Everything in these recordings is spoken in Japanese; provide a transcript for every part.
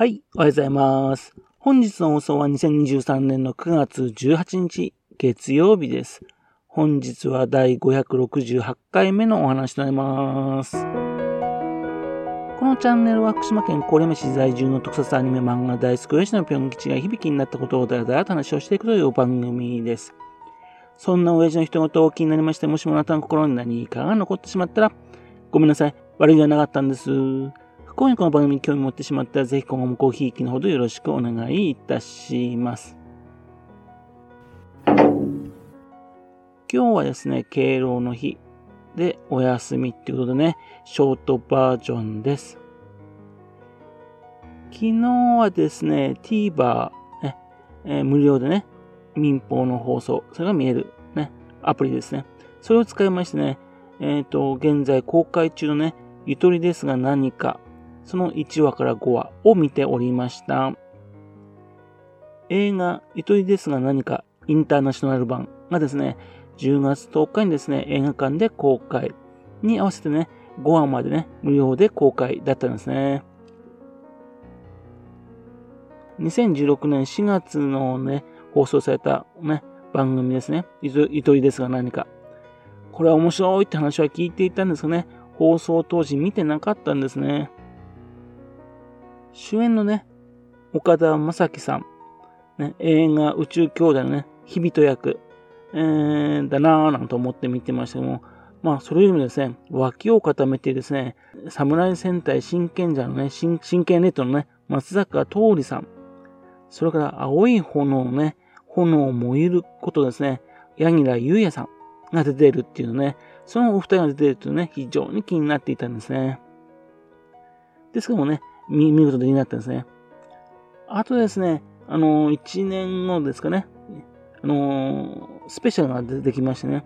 はい、おはようございます。本日の放送は2023年の9月18日、月曜日です。本日は第568回目のお話となります。このチャンネルは福島県郡山市在住の特撮アニメ漫画大好き親父のぴょん吉が響きになったことをだらだらと話をしていくという番組です。そんな親父の人事を気になりまして、もしもあなたの心に何かが残ってしまったら、ごめんなさい。悪気はなかったんです。今夜この番組に興味持ってしまったら、ぜひ今後もコーヒー機のほどよろしくお願いいたします。今日はですね、敬老の日でお休みっていうことでね、ショートバージョンです。昨日はですね、TVer、ねえー、無料でね、民放の放送、それが見える、ね、アプリですね。それを使いましてね、えっ、ー、と、現在公開中のね、ゆとりですが何かその1話から5話を見ておりました。映画、ゆとりですが何かインターナショナル版がですね、10月10日にですね、映画館で公開に合わせてね、5話までね、無料で公開だったんですね。2016年4月のね、放送されたね、番組ですね。ゆとりですが何か。これは面白いって話は聞いていたんですがね、放送当時見てなかったんですね。主演のね、岡田将生さん、ね、映画宇宙兄弟のね、日々と役、えー、だなぁなんて思って見てましたけども、まあ、それよりもですね、脇を固めてですね、侍戦隊真剣者のね、真剣ネットのね、松坂桃李さん、それから青い炎のね、炎を燃えることですね、柳楽優弥さんが出てるっていうのね、そのお二人が出てるっていうね、非常に気になっていたんですね。ですけどもね、見、見事でになったんですね。あとですね、あの、1年後ですかね、あの、スペシャルが出てきましてね、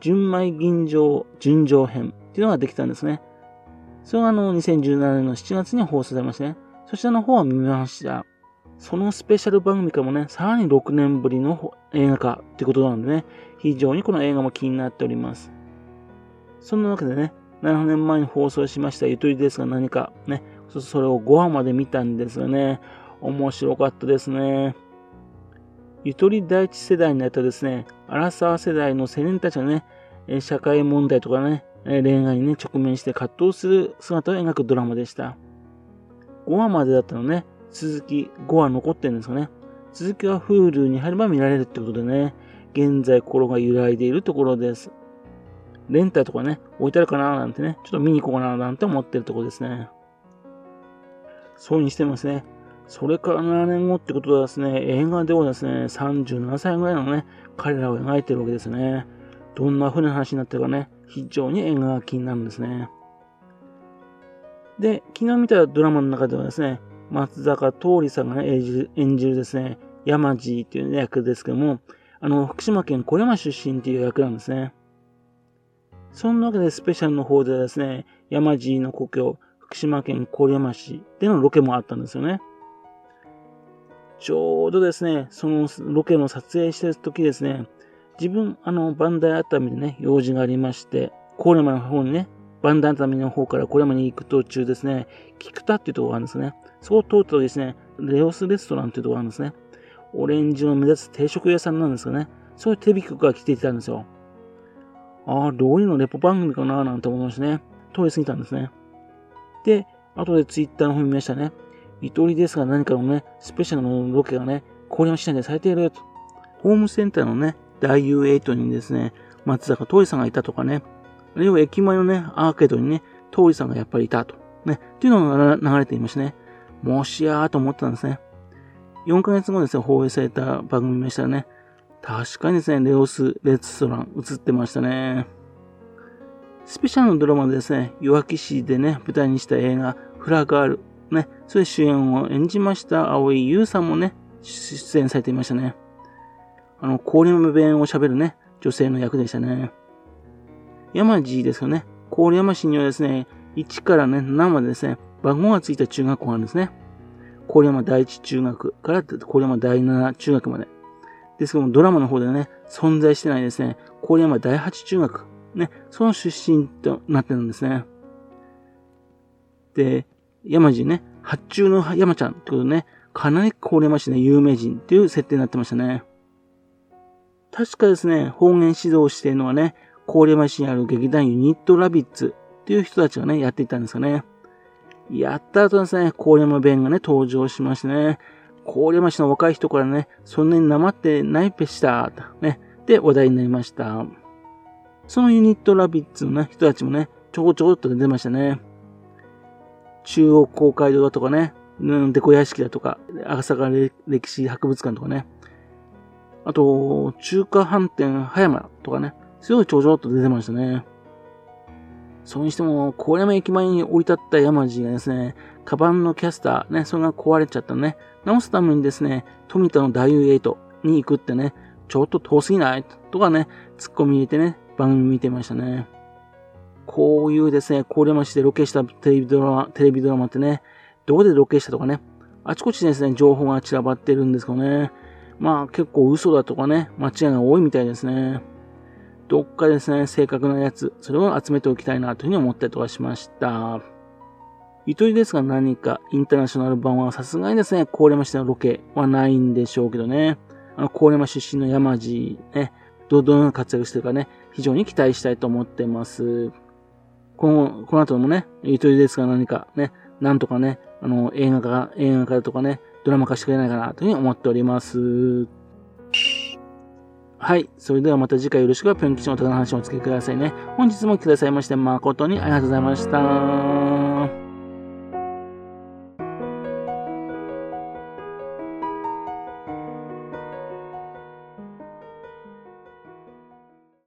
純米吟醸純情編っていうのができたんですね。それがあの、2017年の7月に放送されましてね、そちらの方は見ました。そのスペシャル番組かもね、さらに6年ぶりの映画化ってことなんでね、非常にこの映画も気になっております。そんなわけでね、7年前に放送しましたゆとりですが何かね、それを5話まで見たんですよね。面白かったですね。ゆとり第一世代になるとですね、アラサー世代の青年たちがね、社会問題とかね、恋愛にね、直面して葛藤する姿を描くドラマでした。5話までだったのね、続き5話残ってるんですよね。続きは Hulu に入れば見られるってことでね、現在心が揺らいでいるところです。レンタルとかね、置いてあるかななんてね、ちょっと見に行こうかななんて思ってるところですね。そうにしてますね。それから7年後ってことはですね、映画ではですね、37歳ぐらいのね、彼らを描いてるわけですね。どんな風な話になってるかね、非常に映画が気になるんですね。で、昨日見たドラマの中ではですね、松坂桃李さんが、ね、演じる演じるですね、山地という役ですけども、あの、福島県小山出身という役なんですね。そんなわけでスペシャルの方ではですね、山地の故郷、福島県郡山市でのロケもあったんですよね。ちょうどですね、そのロケの撮影してる時ですね、自分、あの、バンダイ熱海でね、用事がありまして、郡山の方にね、バンダイ熱海の方から郡山に行く途中ですね、菊田っていうところがあるんですね。そこを通るとですね、レオスレストランっていうところがあるんですね。オレンジの目立つ定食屋さんなんですよね。そういうテレビ局が来ていたんですよ。ああ、料理のレポ番組かななんて思いましてね、通り過ぎたんですね。で、後でツイッターの方見ましたね。ゆとりですが何かのね、スペシャルのロケがね、郡山市内でされていると。ホームセンターのね、大 U8 にですね、松坂桃李さんがいたとかね、あるいは駅前のね、アーケードにね、桃李さんがやっぱりいたと。ね、っていうのが流れていましたね。もしやーと思ったんですね。4ヶ月後ですね、放映された番組見ましたね、確かにですね、レオスレストラン映ってましたね。スペシャルのドラマでですね、弱気市でね、舞台にした映画、フラガール、ね、それ主演を演じました青井優さんもね、出演されていましたね。あの、氷山弁を喋るね、女性の役でしたね。山地ですよね。郡山市にはですね、1からね、7までですね、番号がついた中学校があるんですね。郡山第一中学から郡山第七中学まで。ですけども、ドラマの方でね、存在してないですね、郡山第八中学ね、その出身となってるんですね。で、山地ね、発注の山ちゃんってことね、かなり高齢ましね、有名人っていう設定になってましたね。確かですね、方言指導しているのはね、高齢ましにある劇団ユニットラビッツっていう人たちがね、やっていたんですよね。やった後ですね、高山弁がね、登場しましてね、高山市の若い人からね、そんなになまってないぺした、ね、で話題になりました。そのユニットラビッツの、ね、人たちもね、ちょこちょこっと出てましたね。中央公会堂だとかね、うん、デコ屋敷だとか、赤坂歴史博物館とかね。あと、中華飯店葉山とかね、すごいちょこちょこっと出てましたね。それにしても、郡山駅前に降り立った山路がですね、カバンのキャスターね、それが壊れちゃったね、直すためにですね、富田の大遊トに行くってね、ちょっと遠すぎない？とかね、突っ込み入れてね、番組見てましたね。こういうですね、郡山市でロケしたテレビドラマ、テレビドラマってね、どこでロケしたとかね、あちこちですね、情報が散らばってるんですけどね、まあ結構嘘だとかね、間違いが多いみたいですね。どっかですね、正確なやつ、それを集めておきたいなというふうに思ったりとかしました。ゆとりですが何かインターナショナル版はさすがにですね、郡山市のロケはないんでしょうけどね。あの、郡山出身の山地、ね、どどん活躍してるかね、非常に期待したいと思ってます。この、この後もね、ゆとりですが何かね、なんとかね、あの、映画化、映画化とかね、ドラマ化してくれないかなというふうに思っております。はい。それではまた次回よろしくはぴょん吉の歌の話をお付けくださいね。本日も来てくださいまして誠にありがとうございました。